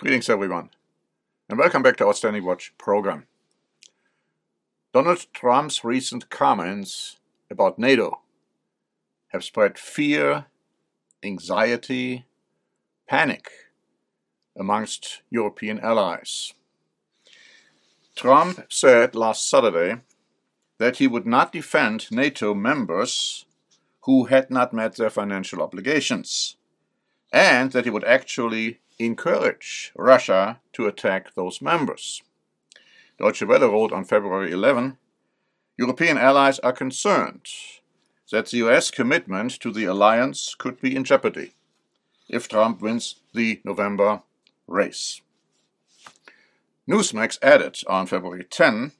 Greetings, everyone, and welcome back to our Standing Watch program. Donald Trump's recent comments about NATO have spread fear, anxiety, panic amongst European allies. Trump said last Saturday that he would not defend NATO members who had not met their financial obligations, and that he would actually encourage Russia to attack those members. Deutsche Welle wrote on February 11 European allies are concerned that the US commitment to the alliance could be in jeopardy if Trump wins the November race. Newsmax added on February 10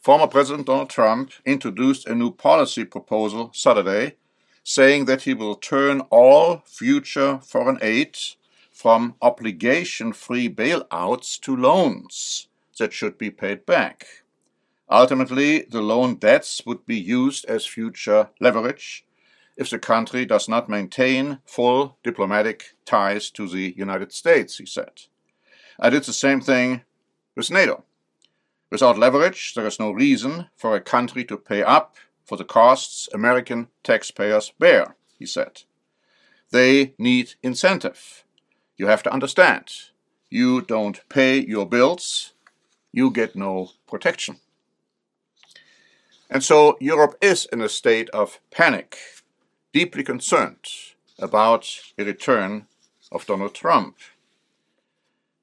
former President Donald Trump introduced a new policy proposal Saturday saying that he will turn all future foreign aid from obligation free bailouts to loans that should be paid back. Ultimately, the loan debts would be used as future leverage if the country does not maintain full diplomatic ties to the United States, he said. I did the same thing with NATO. Without leverage, there is no reason for a country to pay up for the costs American taxpayers bear, he said. They need incentive. You have to understand you don't pay your bills, you get no protection. And so Europe is in a state of panic, deeply concerned about a return of Donald Trump.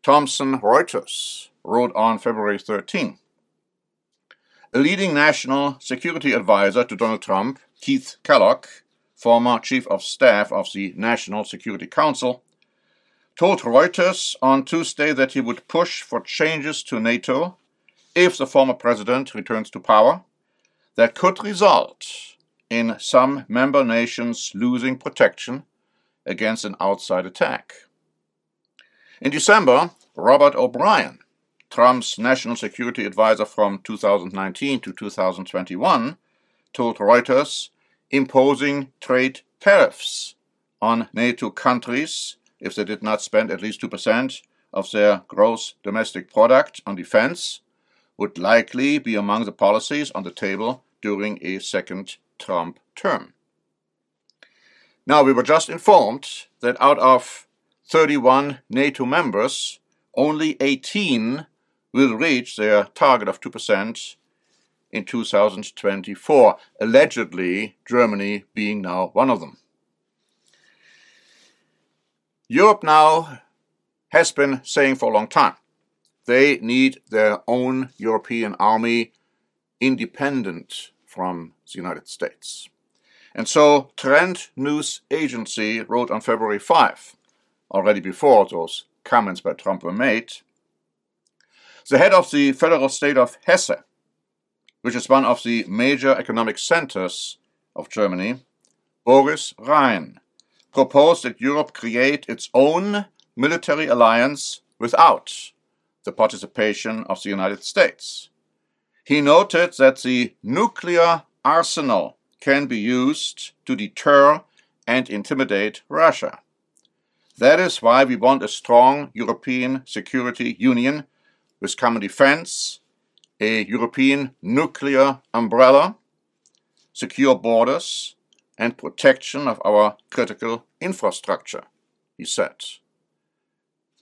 Thomson Reuters wrote on February 13 A leading national security advisor to Donald Trump, Keith Kellogg, former chief of staff of the National Security Council, told Reuters on Tuesday that he would push for changes to NATO if the former president returns to power that could result in some member nations losing protection against an outside attack. In December, Robert O'Brien, Trump's national security advisor from 2019 to 2021, told Reuters imposing trade tariffs on NATO countries if they did not spend at least 2% of their gross domestic product on defense, would likely be among the policies on the table during a second Trump term. Now, we were just informed that out of 31 NATO members, only 18 will reach their target of 2% in 2024, allegedly Germany being now one of them. Europe now has been saying for a long time they need their own European army independent from the United States. And so Trend News Agency wrote on February 5, already before those comments by Trump were made, the head of the federal state of Hesse, which is one of the major economic centers of Germany, Boris Rhein, proposed that Europe create its own military alliance without the participation of the United States. He noted that the nuclear arsenal can be used to deter and intimidate Russia. That is why we want a strong European security union with common defense, a European nuclear umbrella, secure borders, and protection of our critical infrastructure, he said.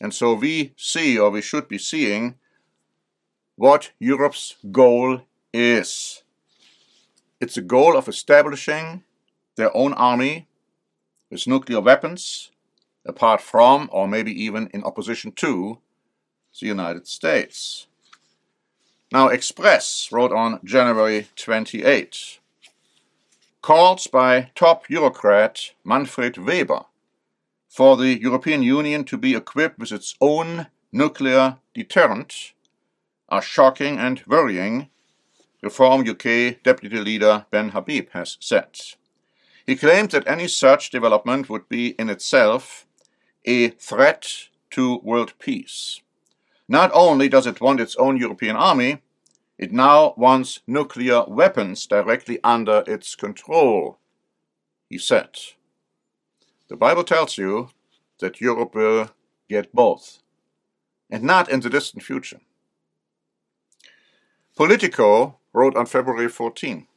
And so we see, or we should be seeing, what Europe's goal is. It's a goal of establishing their own army with nuclear weapons, apart from, or maybe even in opposition to, the United States. Now, Express wrote on January 28 calls by top Eurocrat Manfred Weber for the European Union to be equipped with its own nuclear deterrent are shocking and worrying, Reform UK Deputy Leader Ben Habib has said. He claimed that any such development would be in itself a threat to world peace. Not only does it want its own European army, it now wants nuclear weapons directly under its control, he said. The Bible tells you that Europe will get both and not in the distant future. Politico wrote on February 14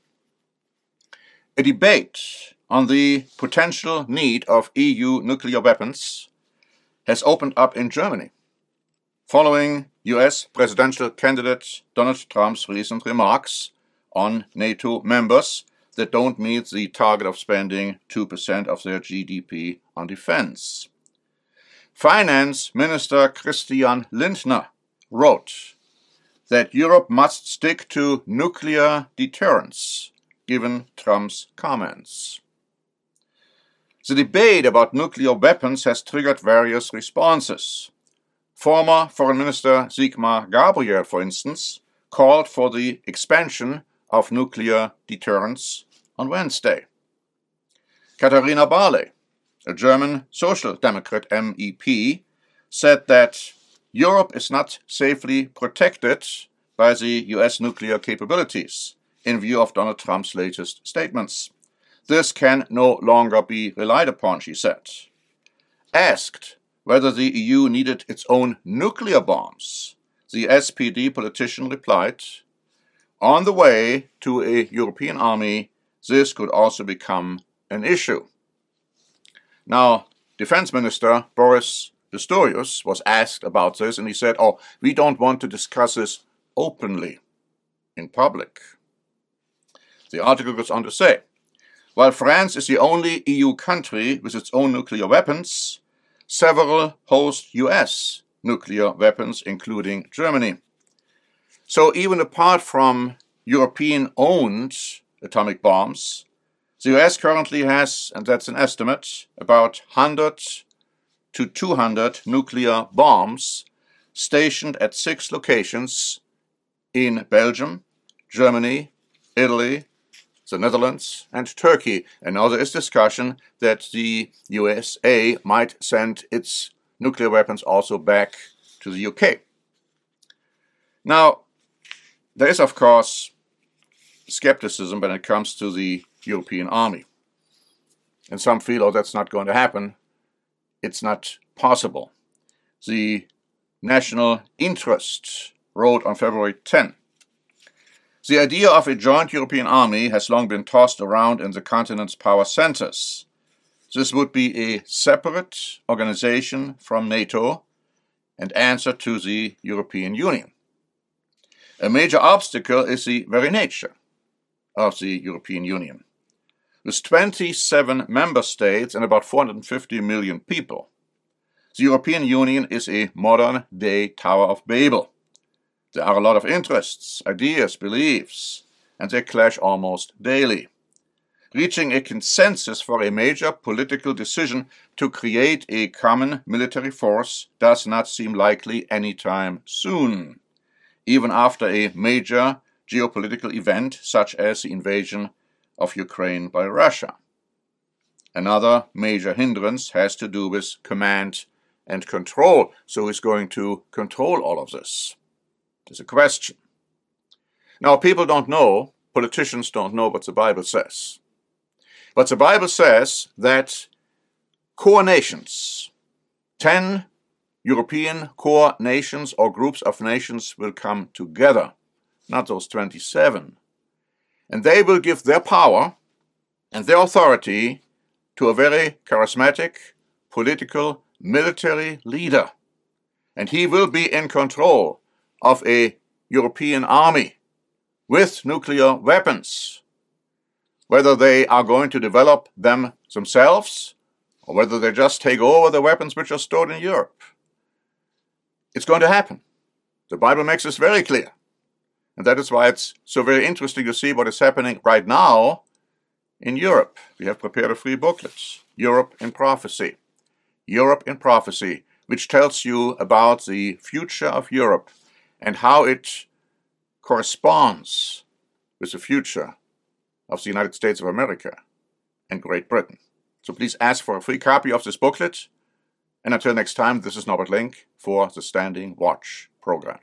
A debate on the potential need of EU nuclear weapons has opened up in Germany following US presidential candidate Donald Trump's recent remarks on NATO members that don't meet the target of spending 2% of their GDP on defense. Finance Minister Christian Lindner wrote that Europe must stick to nuclear deterrence, given Trump's comments. The debate about nuclear weapons has triggered various responses. Former Foreign Minister Sigmar Gabriel, for instance, called for the expansion of nuclear deterrence on Wednesday. Katharina Barley, a German Social Democrat MEP, said that Europe is not safely protected by the US nuclear capabilities in view of Donald Trump's latest statements. This can no longer be relied upon, she said. Asked whether the EU needed its own nuclear bombs, the SPD politician replied, On the way to a European army, this could also become an issue. Now, Defense Minister Boris Pistorius was asked about this, and he said, Oh, we don't want to discuss this openly in public. The article goes on to say, while France is the only EU country with its own nuclear weapons, several host US nuclear weapons, including Germany. So, even apart from European owned atomic bombs. The US currently has, and that's an estimate, about 100 to 200 nuclear bombs stationed at six locations in Belgium, Germany, Italy, the Netherlands, and Turkey. And now there is discussion that the USA might send its nuclear weapons also back to the UK. Now, there is, of course, skepticism when it comes to the European army. And some feel, oh, that's not going to happen. It's not possible. The National Interest wrote on February 10 The idea of a joint European army has long been tossed around in the continent's power centers. This would be a separate organization from NATO and answer to the European Union. A major obstacle is the very nature of the European Union. With 27 member states and about 450 million people, the European Union is a modern day Tower of Babel. There are a lot of interests, ideas, beliefs, and they clash almost daily. Reaching a consensus for a major political decision to create a common military force does not seem likely anytime soon, even after a major geopolitical event such as the invasion of Ukraine by Russia. Another major hindrance has to do with command and control. So, who's going to control all of this? There's a question. Now, people don't know, politicians don't know what the Bible says. But the Bible says that core nations, 10 European core nations or groups of nations, will come together not those 27. And they will give their power and their authority to a very charismatic, political, military leader. And he will be in control of a European army with nuclear weapons. Whether they are going to develop them themselves or whether they just take over the weapons which are stored in Europe. It's going to happen. The Bible makes this very clear. And that is why it's so very interesting to see what is happening right now in Europe. We have prepared a free booklet, Europe in Prophecy. Europe in Prophecy, which tells you about the future of Europe and how it corresponds with the future of the United States of America and Great Britain. So please ask for a free copy of this booklet. And until next time, this is Norbert Link for the Standing Watch program.